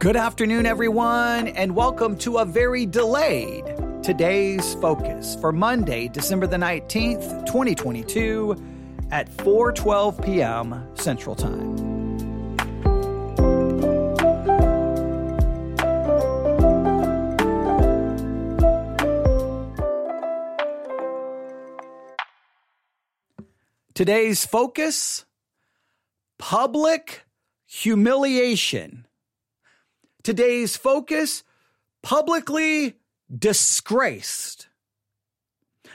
Good afternoon, everyone, and welcome to a very delayed today's focus for Monday, December the 19th, 2022 at 4:12 p.m. Central Time. Today's focus public humiliation. Today's focus publicly disgraced.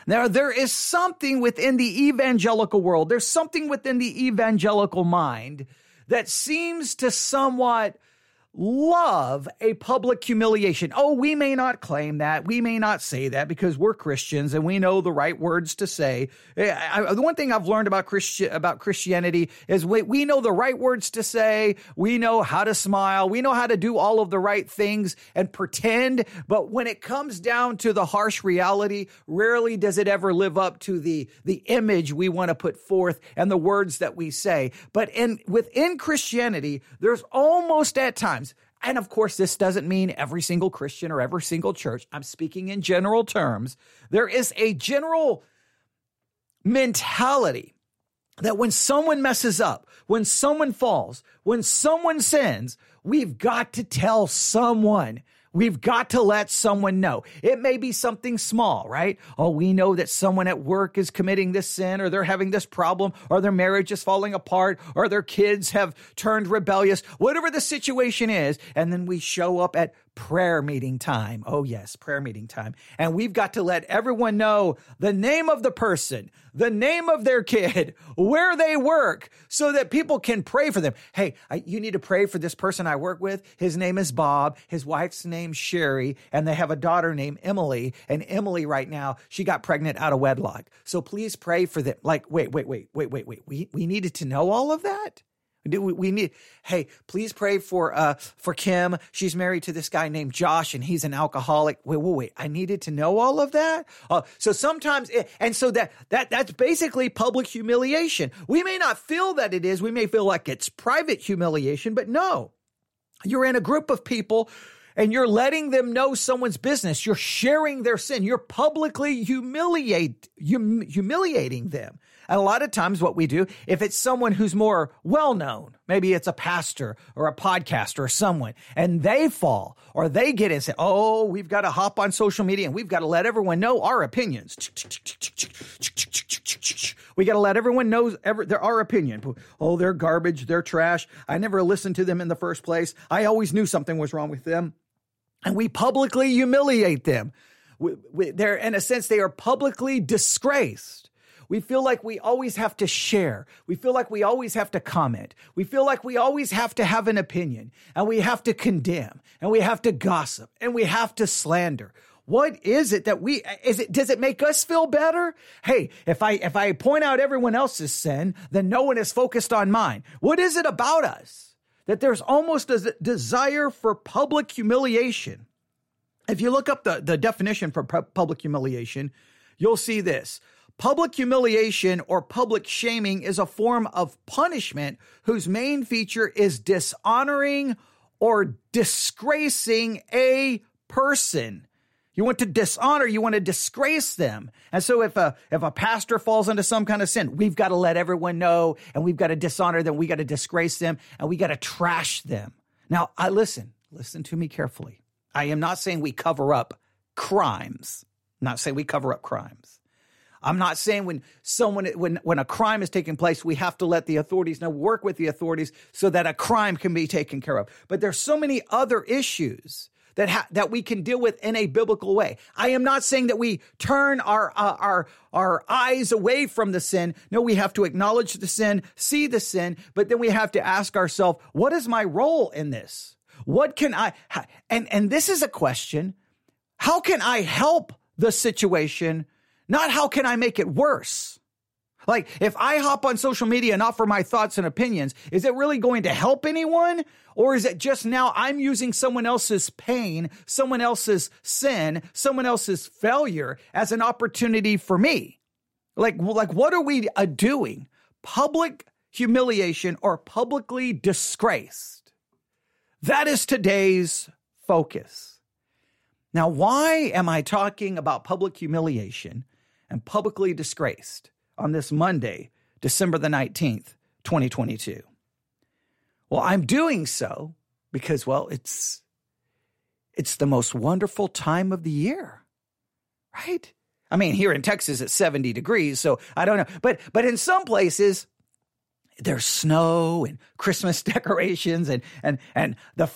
Now, there is something within the evangelical world, there's something within the evangelical mind that seems to somewhat love a public humiliation. Oh, we may not claim that. We may not say that because we're Christians and we know the right words to say. Eh, I, I, the one thing I've learned about Christian about Christianity is we, we know the right words to say. We know how to smile. We know how to do all of the right things and pretend. But when it comes down to the harsh reality, rarely does it ever live up to the the image we want to put forth and the words that we say. But in within Christianity, there's almost at times and of course, this doesn't mean every single Christian or every single church. I'm speaking in general terms. There is a general mentality that when someone messes up, when someone falls, when someone sins, we've got to tell someone. We've got to let someone know. It may be something small, right? Oh, we know that someone at work is committing this sin or they're having this problem or their marriage is falling apart or their kids have turned rebellious, whatever the situation is. And then we show up at prayer meeting time. Oh, yes, prayer meeting time. And we've got to let everyone know the name of the person, the name of their kid, where they work, so that people can pray for them. Hey, I, you need to pray for this person I work with. His name is Bob. His wife's name Sherry, and they have a daughter named Emily. And Emily, right now, she got pregnant out of wedlock. So please pray for them. Like, wait, wait, wait, wait, wait, wait. We, we needed to know all of that? We, need, hey, please pray for, uh, for Kim. She's married to this guy named Josh and he's an alcoholic. Wait, wait, wait. I needed to know all of that. Uh, so sometimes, it, and so that, that, that's basically public humiliation. We may not feel that it is. We may feel like it's private humiliation, but no, you're in a group of people and you're letting them know someone's business. You're sharing their sin. You're publicly humiliate, hum, humiliating them. And a lot of times, what we do, if it's someone who's more well known, maybe it's a pastor or a podcaster or someone, and they fall or they get in and say, Oh, we've got to hop on social media and we've got to let everyone know our opinions. We got to let everyone know ever, our opinion. Oh, they're garbage. They're trash. I never listened to them in the first place. I always knew something was wrong with them. And we publicly humiliate them. they're, in a sense, they are publicly disgraced. We feel like we always have to share. We feel like we always have to comment. We feel like we always have to have an opinion and we have to condemn and we have to gossip and we have to slander. What is it that we is it does it make us feel better? Hey, if I if I point out everyone else's sin, then no one is focused on mine. What is it about us that there's almost a desire for public humiliation? If you look up the, the definition for public humiliation, you'll see this. Public humiliation or public shaming is a form of punishment whose main feature is dishonoring or disgracing a person. You want to dishonor, you want to disgrace them. And so if a if a pastor falls into some kind of sin, we've got to let everyone know and we've got to dishonor them, we got to disgrace them and we got to trash them. Now, I listen, listen to me carefully. I am not saying we cover up crimes. I'm not saying we cover up crimes. I'm not saying when someone when when a crime is taking place, we have to let the authorities know, work with the authorities so that a crime can be taken care of. But there's so many other issues that ha- that we can deal with in a biblical way. I am not saying that we turn our uh, our our eyes away from the sin. No, we have to acknowledge the sin, see the sin, but then we have to ask ourselves, what is my role in this? What can I and and this is a question, how can I help the situation not how can I make it worse? Like, if I hop on social media and offer my thoughts and opinions, is it really going to help anyone? Or is it just now I'm using someone else's pain, someone else's sin, someone else's failure as an opportunity for me? Like, like what are we uh, doing? Public humiliation or publicly disgraced. That is today's focus. Now, why am I talking about public humiliation and publicly disgraced on this Monday, December the 19th, 2022? Well, I'm doing so because, well, it's it's the most wonderful time of the year, right? I mean, here in Texas, it's 70 degrees, so I don't know. But but in some places, there's snow and Christmas decorations and and and the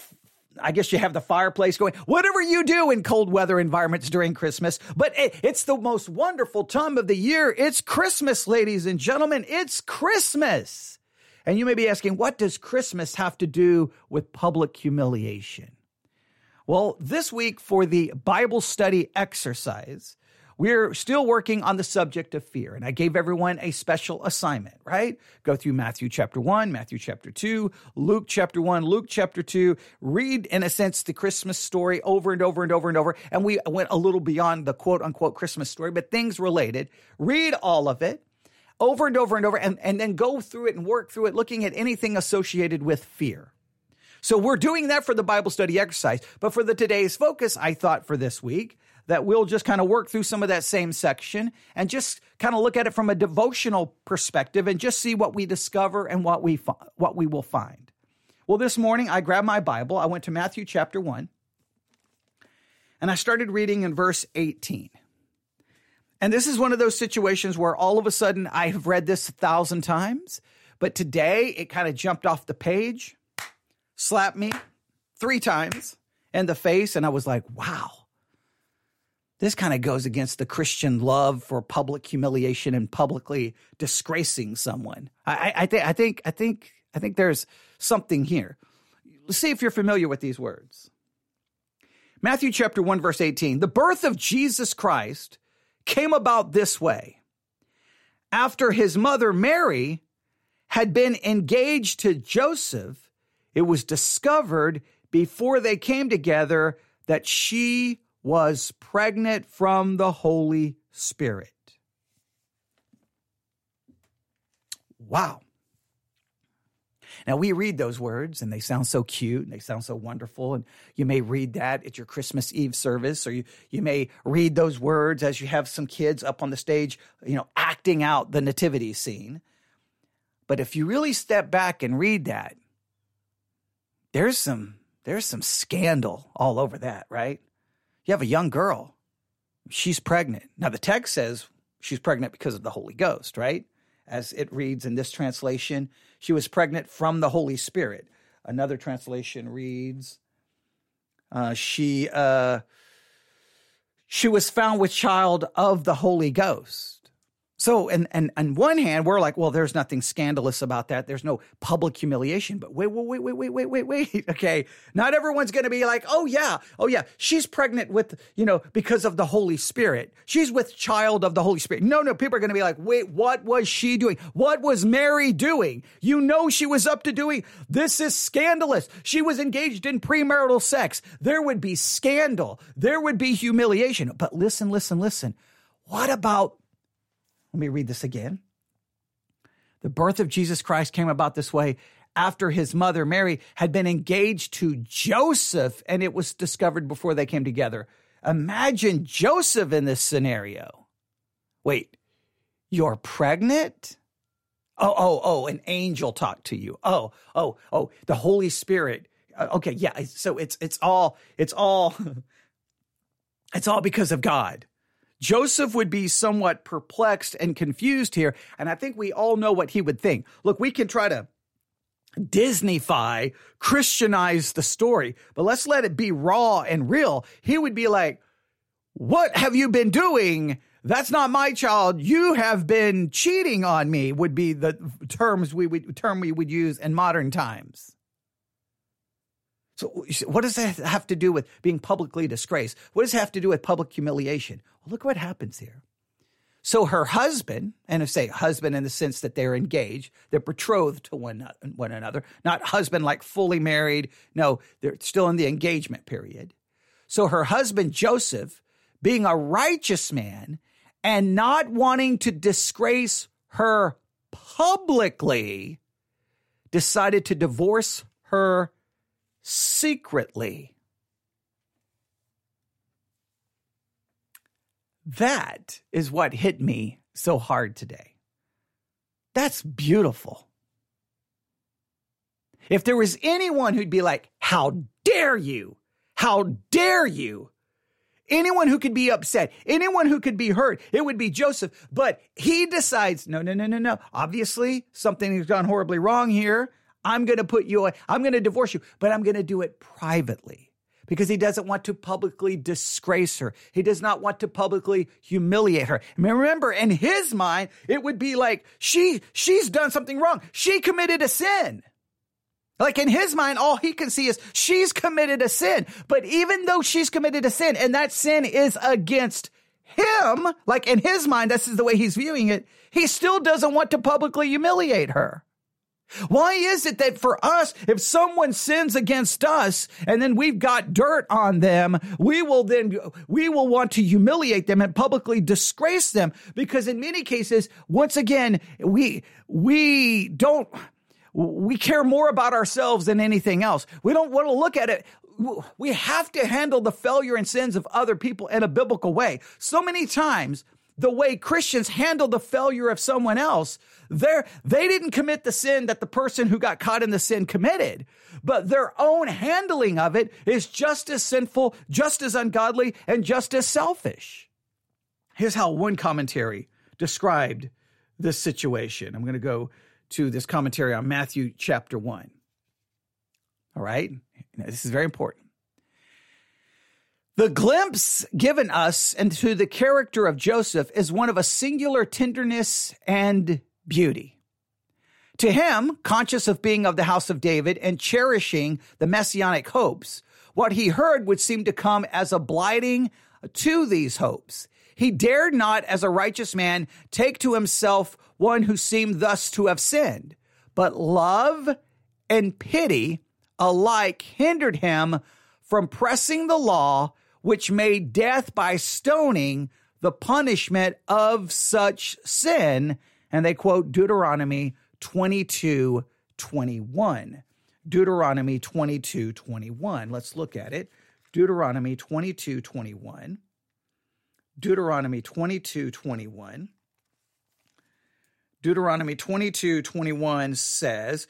I guess you have the fireplace going. Whatever you do in cold weather environments during Christmas, but it, it's the most wonderful time of the year. It's Christmas, ladies and gentlemen. It's Christmas. And you may be asking, what does Christmas have to do with public humiliation? Well, this week for the Bible study exercise, we're still working on the subject of fear. And I gave everyone a special assignment, right? Go through Matthew chapter 1, Matthew chapter 2, Luke chapter 1, Luke chapter 2, read, in a sense, the Christmas story over and over and over and over. And we went a little beyond the quote unquote Christmas story, but things related. Read all of it over and over and over, and, and then go through it and work through it, looking at anything associated with fear. So we're doing that for the Bible study exercise. But for the today's focus, I thought for this week that we'll just kind of work through some of that same section and just kind of look at it from a devotional perspective and just see what we discover and what we what we will find. Well, this morning I grabbed my Bible. I went to Matthew chapter 1 and I started reading in verse 18. And this is one of those situations where all of a sudden I have read this a thousand times, but today it kind of jumped off the page slapped me three times in the face. And I was like, wow, this kind of goes against the Christian love for public humiliation and publicly disgracing someone. I, I, think, I think, I think, I think there's something here. Let's see if you're familiar with these words. Matthew chapter 1, verse 18. The birth of Jesus Christ came about this way. After his mother Mary had been engaged to Joseph, it was discovered before they came together that she was pregnant from the Holy Spirit. Wow. Now we read those words and they sound so cute and they sound so wonderful. And you may read that at your Christmas Eve service, or you, you may read those words as you have some kids up on the stage, you know, acting out the nativity scene. But if you really step back and read that, there's some there's some scandal all over that, right? You have a young girl. She's pregnant. Now the text says she's pregnant because of the Holy Ghost, right? As it reads in this translation, she was pregnant from the Holy Spirit. Another translation reads, uh, she uh, she was found with child of the Holy Ghost. So, and, and on one hand, we're like, well, there's nothing scandalous about that. There's no public humiliation. But wait, wait, wait, wait, wait, wait, wait, wait. Okay. Not everyone's going to be like, oh, yeah, oh, yeah, she's pregnant with, you know, because of the Holy Spirit. She's with child of the Holy Spirit. No, no, people are going to be like, wait, what was she doing? What was Mary doing? You know, she was up to doing, this is scandalous. She was engaged in premarital sex. There would be scandal. There would be humiliation. But listen, listen, listen. What about let me read this again. The birth of Jesus Christ came about this way after his mother, Mary, had been engaged to Joseph, and it was discovered before they came together. Imagine Joseph in this scenario. Wait, you're pregnant? Oh, oh, oh, an angel talked to you. Oh, oh, oh, the Holy Spirit. Uh, okay, yeah. So it's it's all it's all it's all because of God. Joseph would be somewhat perplexed and confused here. And I think we all know what he would think. Look, we can try to Disneyfy, Christianize the story, but let's let it be raw and real. He would be like, What have you been doing? That's not my child. You have been cheating on me, would be the terms we would term we would use in modern times. So, what does that have to do with being publicly disgraced? What does it have to do with public humiliation? Well, look what happens here. So, her husband, and I say husband in the sense that they're engaged, they're betrothed to one, one another, not husband like fully married. No, they're still in the engagement period. So, her husband, Joseph, being a righteous man and not wanting to disgrace her publicly, decided to divorce her secretly. That is what hit me so hard today. That's beautiful. If there was anyone who'd be like, How dare you? How dare you? Anyone who could be upset, anyone who could be hurt, it would be Joseph. But he decides, no, no, no, no, no. Obviously, something has gone horribly wrong here. I'm going to put you away. I'm going to divorce you, but I'm going to do it privately because he doesn't want to publicly disgrace her. He does not want to publicly humiliate her. remember, in his mind, it would be like she, she's done something wrong. She committed a sin. Like in his mind, all he can see is she's committed a sin. But even though she's committed a sin and that sin is against him, like in his mind, this is the way he's viewing it, he still doesn't want to publicly humiliate her. Why is it that for us, if someone sins against us and then we've got dirt on them, we will then, we will want to humiliate them and publicly disgrace them because in many cases, once again, we, we don't, we care more about ourselves than anything else. We don't want to look at it. We have to handle the failure and sins of other people in a biblical way. So many times, the way Christians handle the failure of someone else, they they didn't commit the sin that the person who got caught in the sin committed, but their own handling of it is just as sinful, just as ungodly, and just as selfish. Here's how one commentary described this situation. I'm going to go to this commentary on Matthew chapter 1. All right? Now, this is very important. The glimpse given us into the character of Joseph is one of a singular tenderness and beauty. To him, conscious of being of the house of David and cherishing the messianic hopes, what he heard would seem to come as a blighting to these hopes. He dared not, as a righteous man, take to himself one who seemed thus to have sinned, but love and pity alike hindered him from pressing the law, which made death by stoning the punishment of such sin. And they quote Deuteronomy 22 21. Deuteronomy 22 21. Let's look at it. Deuteronomy 22 21. Deuteronomy 22 21. Deuteronomy 22 21 says,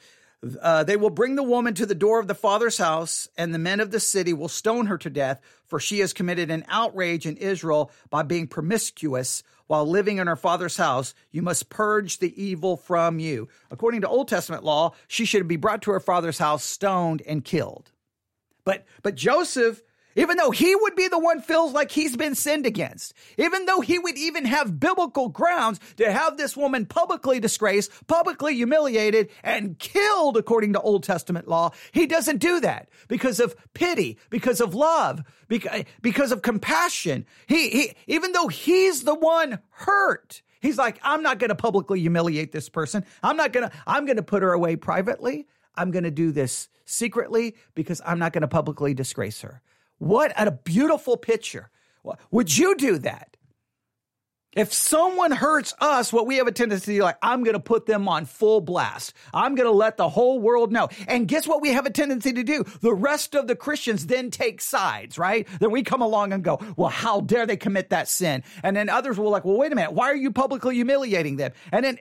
uh, They will bring the woman to the door of the father's house, and the men of the city will stone her to death, for she has committed an outrage in Israel by being promiscuous while living in her father's house. You must purge the evil from you. According to Old Testament law, she should be brought to her father's house, stoned, and killed. But, but Joseph even though he would be the one feels like he's been sinned against, even though he would even have biblical grounds to have this woman publicly disgraced, publicly humiliated, and killed according to Old Testament law, he doesn't do that because of pity, because of love, because of compassion. He, he even though he's the one hurt, he's like, I'm not going to publicly humiliate this person. I'm not going to, I'm going to put her away privately. I'm going to do this secretly because I'm not going to publicly disgrace her. What a beautiful picture. Would you do that? If someone hurts us, what we have a tendency to do, like, I'm going to put them on full blast. I'm going to let the whole world know. And guess what we have a tendency to do? The rest of the Christians then take sides, right? Then we come along and go, well, how dare they commit that sin? And then others will like, well, wait a minute. Why are you publicly humiliating them? And then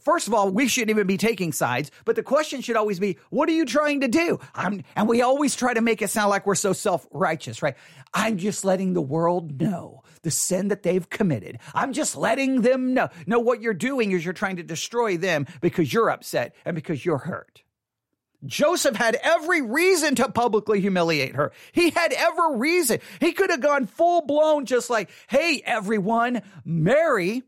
first of all, we shouldn't even be taking sides, but the question should always be, what are you trying to do? I'm, and we always try to make it sound like we're so self righteous, right? I'm just letting the world know the sin that they've committed. I'm just letting them know. No, what you're doing is you're trying to destroy them because you're upset and because you're hurt. Joseph had every reason to publicly humiliate her. He had every reason. He could have gone full blown, just like, hey, everyone, Mary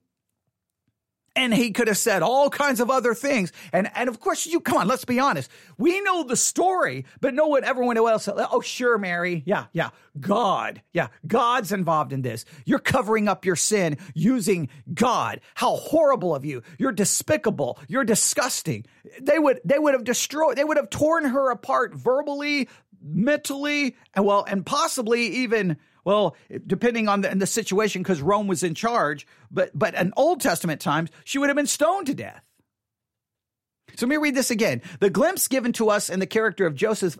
and he could have said all kinds of other things. And, and of course, you come on, let's be honest. We know the story, but know what everyone else. Oh, sure, Mary. Yeah, yeah. God. Yeah, God's involved in this. You're covering up your sin using God. How horrible of you. You're despicable. You're disgusting. They would, they would have destroyed, they would have torn her apart verbally, mentally, and well, and possibly even well, depending on the, the situation, because Rome was in charge, but but in Old Testament times, she would have been stoned to death. So let me read this again. The glimpse given to us in the character of Joseph,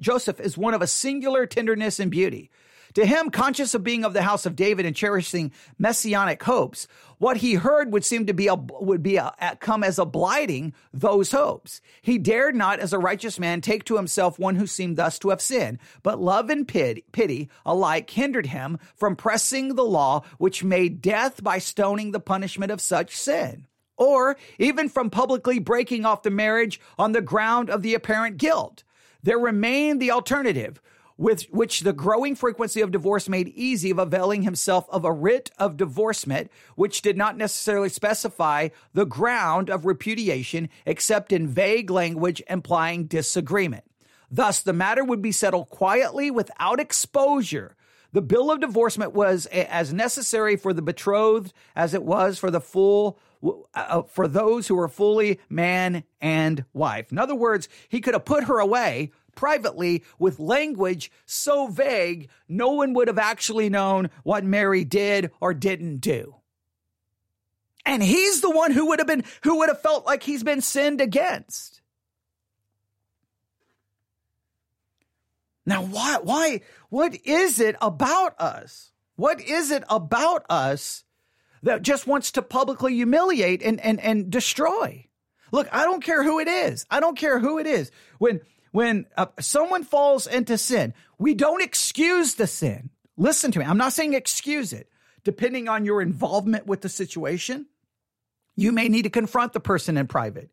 Joseph is one of a singular tenderness and beauty. To him, conscious of being of the house of David and cherishing messianic hopes, what he heard would seem to be a, would be a, come as a blighting those hopes. He dared not, as a righteous man, take to himself one who seemed thus to have sinned, but love and pity, pity alike hindered him from pressing the law, which made death by stoning the punishment of such sin or even from publicly breaking off the marriage on the ground of the apparent guilt. There remained the alternative, with which the growing frequency of divorce made easy of availing himself of a writ of divorcement, which did not necessarily specify the ground of repudiation except in vague language implying disagreement. Thus, the matter would be settled quietly without exposure. The bill of divorcement was as necessary for the betrothed as it was for the full uh, for those who were fully man and wife. In other words, he could have put her away privately with language so vague, no one would have actually known what Mary did or didn't do. And he's the one who would have been, who would have felt like he's been sinned against. Now, why, why, what is it about us? What is it about us that just wants to publicly humiliate and, and, and destroy? Look, I don't care who it is. I don't care who it is. When when uh, someone falls into sin, we don't excuse the sin. Listen to me. I'm not saying excuse it. Depending on your involvement with the situation, you may need to confront the person in private.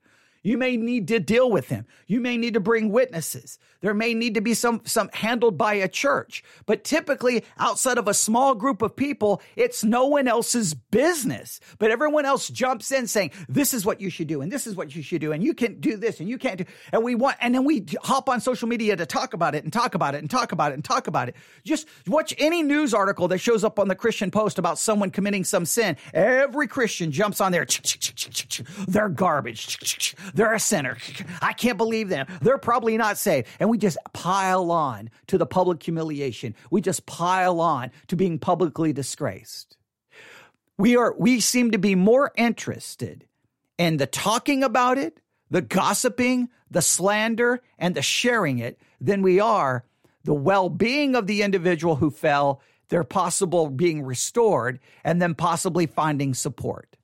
You may need to deal with him. You may need to bring witnesses. There may need to be some, some handled by a church. But typically, outside of a small group of people, it's no one else's business. But everyone else jumps in saying, this is what you should do, and this is what you should do, and you can't do this, and you can't do, and we want, and then we hop on social media to talk about it and talk about it and talk about it and talk about it. Just watch any news article that shows up on the Christian Post about someone committing some sin. Every Christian jumps on there. They're garbage. They're a sinner. I can't believe them. They're probably not saved. And we just pile on to the public humiliation. We just pile on to being publicly disgraced. We are, we seem to be more interested in the talking about it, the gossiping, the slander, and the sharing it than we are the well being of the individual who fell, their possible being restored, and then possibly finding support.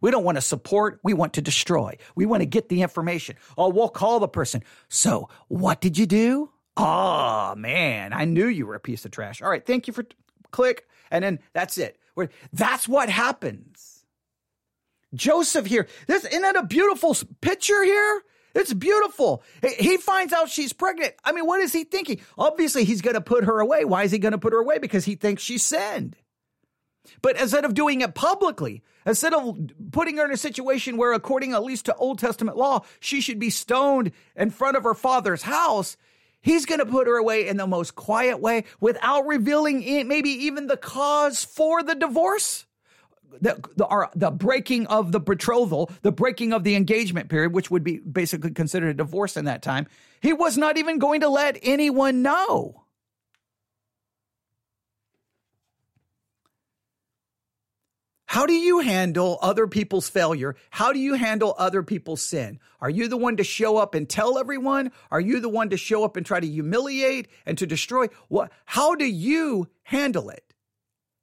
We don't want to support. We want to destroy. We want to get the information. Oh, we'll call the person. So, what did you do? Oh, man, I knew you were a piece of trash. All right, thank you for t- click. And then that's it. That's what happens. Joseph here. This, isn't that a beautiful picture here? It's beautiful. He finds out she's pregnant. I mean, what is he thinking? Obviously, he's going to put her away. Why is he going to put her away? Because he thinks she's sinned. But instead of doing it publicly, instead of putting her in a situation where, according at least to Old Testament law, she should be stoned in front of her father's house, he's going to put her away in the most quiet way without revealing maybe even the cause for the divorce. The, the, our, the breaking of the betrothal, the breaking of the engagement period, which would be basically considered a divorce in that time, he was not even going to let anyone know. How do you handle other people's failure? How do you handle other people's sin? Are you the one to show up and tell everyone? Are you the one to show up and try to humiliate and to destroy? What, how do you handle it?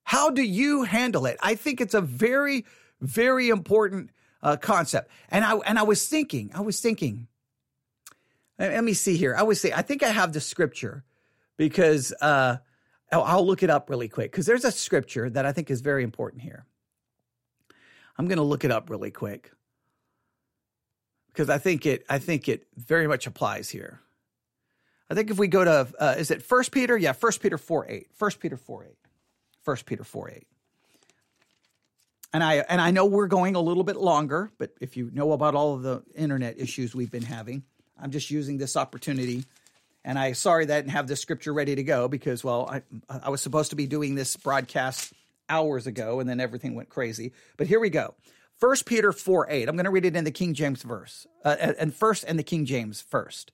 How do you handle it? I think it's a very, very important uh, concept. And I, and I was thinking, I was thinking, let me see here. I was say, I think I have the scripture because, uh, I'll, I'll look it up really quick because there's a scripture that I think is very important here. I'm going to look it up really quick because I think it I think it very much applies here. I think if we go to uh, is it First Peter? Yeah, First Peter four eight. First Peter four eight. First Peter four eight. And I and I know we're going a little bit longer, but if you know about all of the internet issues we've been having, I'm just using this opportunity. And I sorry that I didn't have the scripture ready to go because well, I I was supposed to be doing this broadcast hours ago, and then everything went crazy. But here we go. First Peter 4 8. I'm going to read it in the King James verse, uh, and first in the King James first.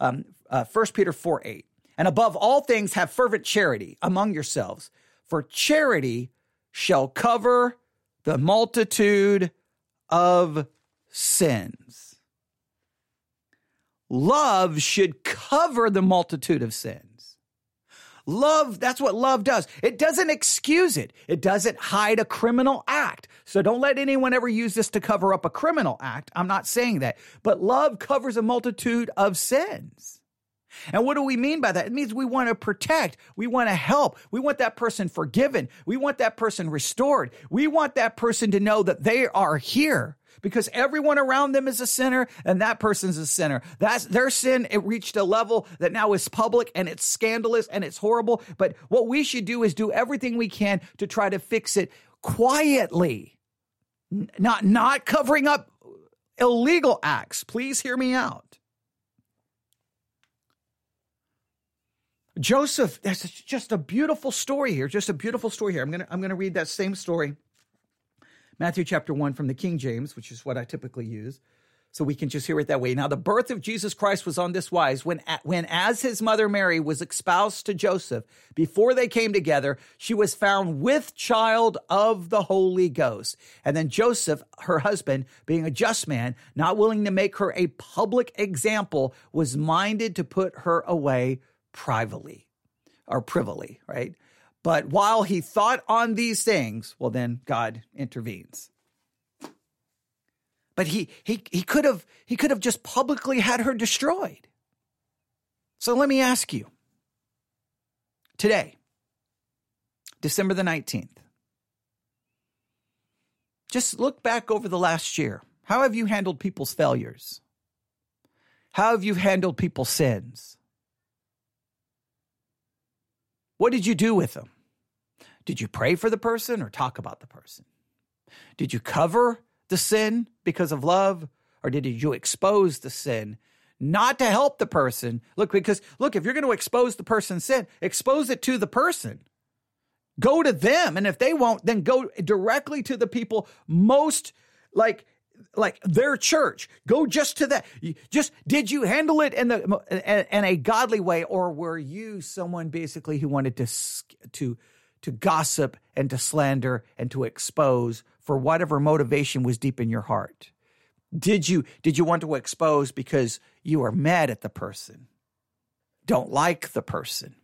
Um, uh, 1 Peter 4 8. And above all things, have fervent charity among yourselves, for charity shall cover the multitude of sins. love should cover the multitude of sins. Love, that's what love does. It doesn't excuse it. It doesn't hide a criminal act. So don't let anyone ever use this to cover up a criminal act. I'm not saying that. But love covers a multitude of sins. And what do we mean by that? It means we want to protect. We want to help. We want that person forgiven. We want that person restored. We want that person to know that they are here because everyone around them is a sinner and that person's a sinner. That's their sin. It reached a level that now is public and it's scandalous and it's horrible. But what we should do is do everything we can to try to fix it quietly, not, not covering up illegal acts. Please hear me out. Joseph, that's just a beautiful story here. Just a beautiful story here. I'm gonna I'm gonna read that same story Matthew chapter 1 from the King James, which is what I typically use. So we can just hear it that way. Now, the birth of Jesus Christ was on this wise when, when as his mother Mary was espoused to Joseph, before they came together, she was found with child of the Holy Ghost. And then Joseph, her husband, being a just man, not willing to make her a public example, was minded to put her away privately or privily, right? But while he thought on these things, well, then God intervenes. But he, he, he could have, he could have just publicly had her destroyed. So let me ask you today, December the 19th, just look back over the last year. How have you handled people's failures? How have you handled people's sins? What did you do with them? Did you pray for the person or talk about the person? Did you cover the sin because of love or did you expose the sin not to help the person? Look, because look, if you're going to expose the person's sin, expose it to the person. Go to them. And if they won't, then go directly to the people most like like their church. Go just to that. Just did you handle it in the in a godly way, or were you someone basically who wanted to to to gossip and to slander and to expose for whatever motivation was deep in your heart? Did you did you want to expose because you are mad at the person? Don't like the person?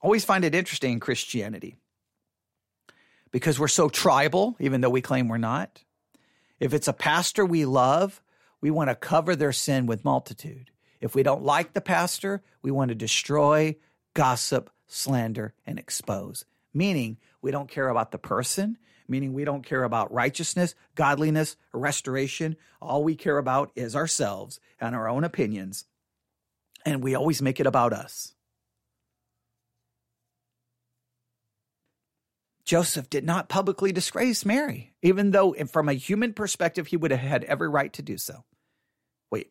Always find it interesting in Christianity because we're so tribal, even though we claim we're not. If it's a pastor we love, we want to cover their sin with multitude. If we don't like the pastor, we want to destroy, gossip, slander, and expose. Meaning, we don't care about the person, meaning we don't care about righteousness, godliness, restoration. All we care about is ourselves and our own opinions. And we always make it about us. Joseph did not publicly disgrace Mary, even though, from a human perspective, he would have had every right to do so. Wait,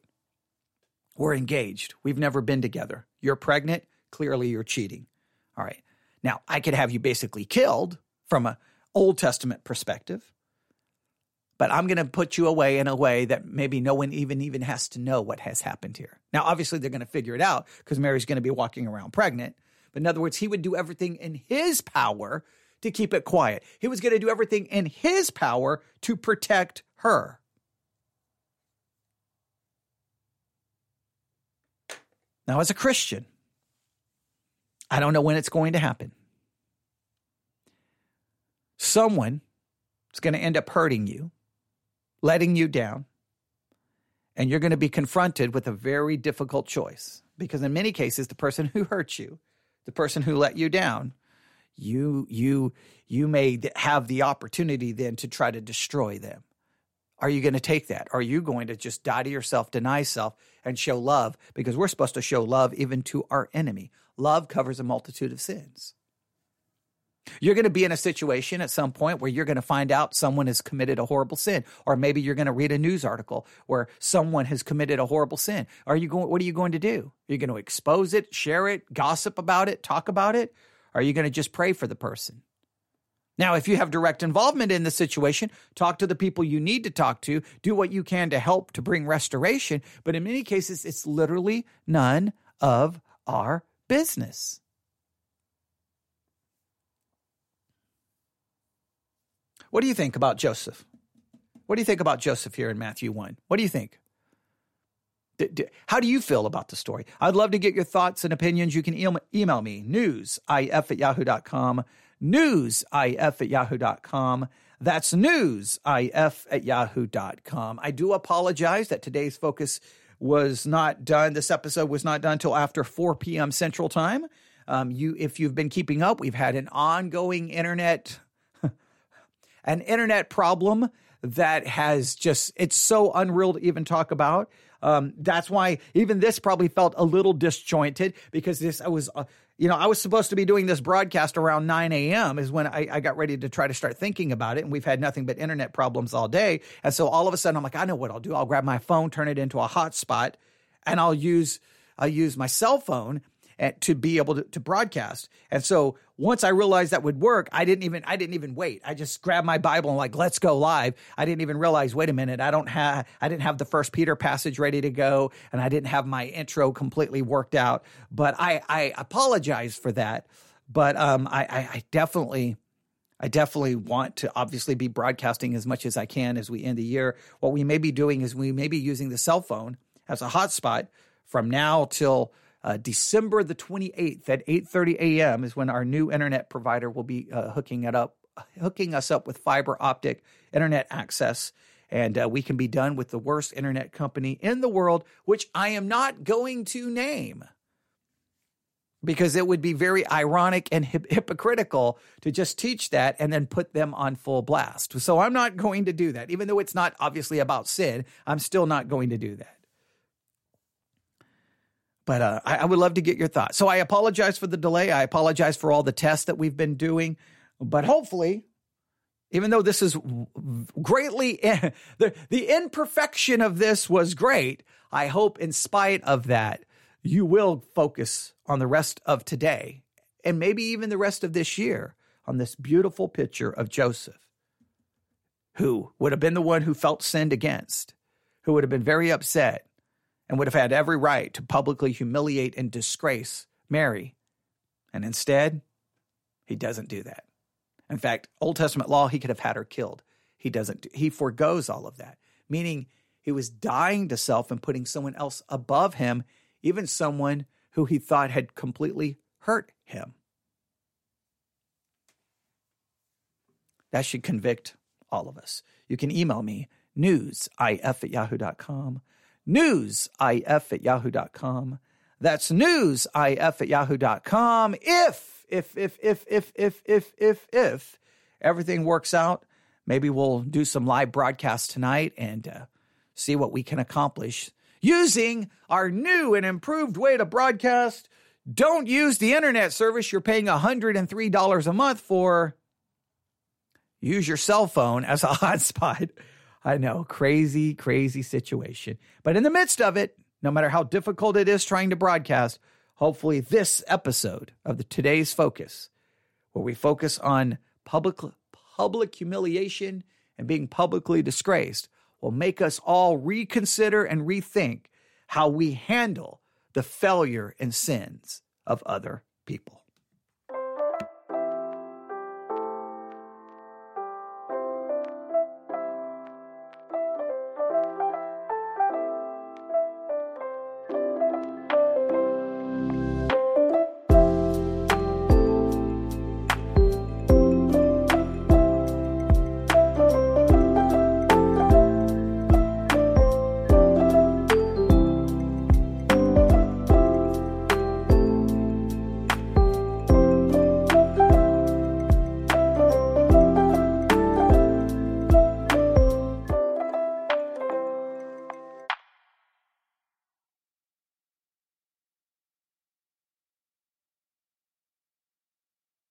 we're engaged. We've never been together. You're pregnant. Clearly, you're cheating. All right. Now, I could have you basically killed from a Old Testament perspective, but I'm going to put you away in a way that maybe no one even even has to know what has happened here. Now, obviously, they're going to figure it out because Mary's going to be walking around pregnant. But in other words, he would do everything in his power to keep it quiet. He was going to do everything in his power to protect her. Now, as a Christian, I don't know when it's going to happen. Someone is going to end up hurting you, letting you down, and you're going to be confronted with a very difficult choice because in many cases the person who hurt you, the person who let you down, you you you may have the opportunity then to try to destroy them. Are you going to take that? Are you going to just die to yourself deny self and show love? Because we're supposed to show love even to our enemy. Love covers a multitude of sins. You're going to be in a situation at some point where you're going to find out someone has committed a horrible sin or maybe you're going to read a news article where someone has committed a horrible sin. Are you going what are you going to do? You're going to expose it share it gossip about it talk about it are you going to just pray for the person? Now, if you have direct involvement in the situation, talk to the people you need to talk to, do what you can to help to bring restoration. But in many cases, it's literally none of our business. What do you think about Joseph? What do you think about Joseph here in Matthew 1? What do you think? How do you feel about the story? I'd love to get your thoughts and opinions. You can email, email me, newsif at yahoo.com, newsif at yahoo.com. That's newsif at yahoo.com. I do apologize that today's focus was not done. This episode was not done until after 4 p.m. Central Time. Um, you, if you've been keeping up, we've had an ongoing internet, an internet problem that has just, it's so unreal to even talk about. Um, that's why even this probably felt a little disjointed because this, I was, uh, you know, I was supposed to be doing this broadcast around 9 a.m. is when I, I, got ready to try to start thinking about it. And we've had nothing but internet problems all day. And so all of a sudden I'm like, I know what I'll do. I'll grab my phone, turn it into a hotspot, and I'll use, I'll use my cell phone to be able to, to broadcast. And so once I realized that would work, I didn't even I didn't even wait. I just grabbed my Bible and like, let's go live. I didn't even realize, wait a minute, I don't have I didn't have the first Peter passage ready to go, and I didn't have my intro completely worked out. But I I apologize for that. But um I, I, I definitely I definitely want to obviously be broadcasting as much as I can as we end the year. What we may be doing is we may be using the cell phone as a hotspot from now till uh, December the 28th at 8:30 a.m. is when our new internet provider will be uh, hooking it up, hooking us up with fiber optic internet access, and uh, we can be done with the worst internet company in the world, which I am not going to name. Because it would be very ironic and hip- hypocritical to just teach that and then put them on full blast. So I'm not going to do that. Even though it's not obviously about sin, I'm still not going to do that. But uh, I, I, would love to get your thoughts. So I apologize for the delay. I apologize for all the tests that we've been doing. But hopefully, even though this is greatly, the, the imperfection of this was great, I hope in spite of that, you will focus on the rest of today and maybe even the rest of this year on this beautiful picture of Joseph, who would have been the one who felt sinned against, who would have been very upset and would have had every right to publicly humiliate and disgrace Mary. And instead, he doesn't do that. In fact, Old Testament law, he could have had her killed. He doesn't. He foregoes all of that, meaning he was dying to self and putting someone else above him, even someone who he thought had completely hurt him. That should convict all of us. You can email me, newsif at yahoo.com newsif at yahoo.com. That's newsif at yahoo.com. If, if, if, if, if, if, if, if, if everything works out, maybe we'll do some live broadcasts tonight and uh, see what we can accomplish using our new and improved way to broadcast. Don't use the internet service you're paying $103 a month for. Use your cell phone as a hotspot I know, crazy, crazy situation. But in the midst of it, no matter how difficult it is trying to broadcast, hopefully this episode of the today's focus, where we focus on public public humiliation and being publicly disgraced, will make us all reconsider and rethink how we handle the failure and sins of other people.